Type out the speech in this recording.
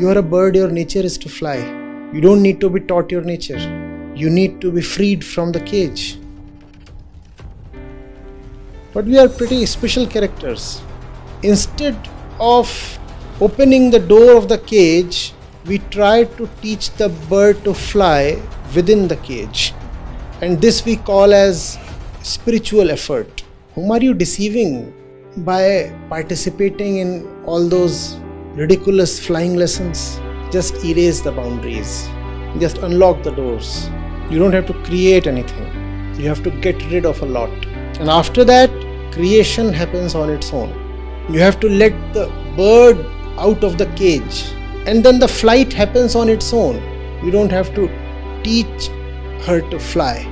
You are a bird, your nature is to fly. You don't need to be taught your nature. You need to be freed from the cage. But we are pretty special characters. Instead of opening the door of the cage, we try to teach the bird to fly within the cage. And this we call as spiritual effort. Whom are you deceiving by participating in all those ridiculous flying lessons? Just erase the boundaries, just unlock the doors. You don't have to create anything, you have to get rid of a lot. And after that, creation happens on its own. You have to let the bird out of the cage, and then the flight happens on its own. You don't have to teach her to fly.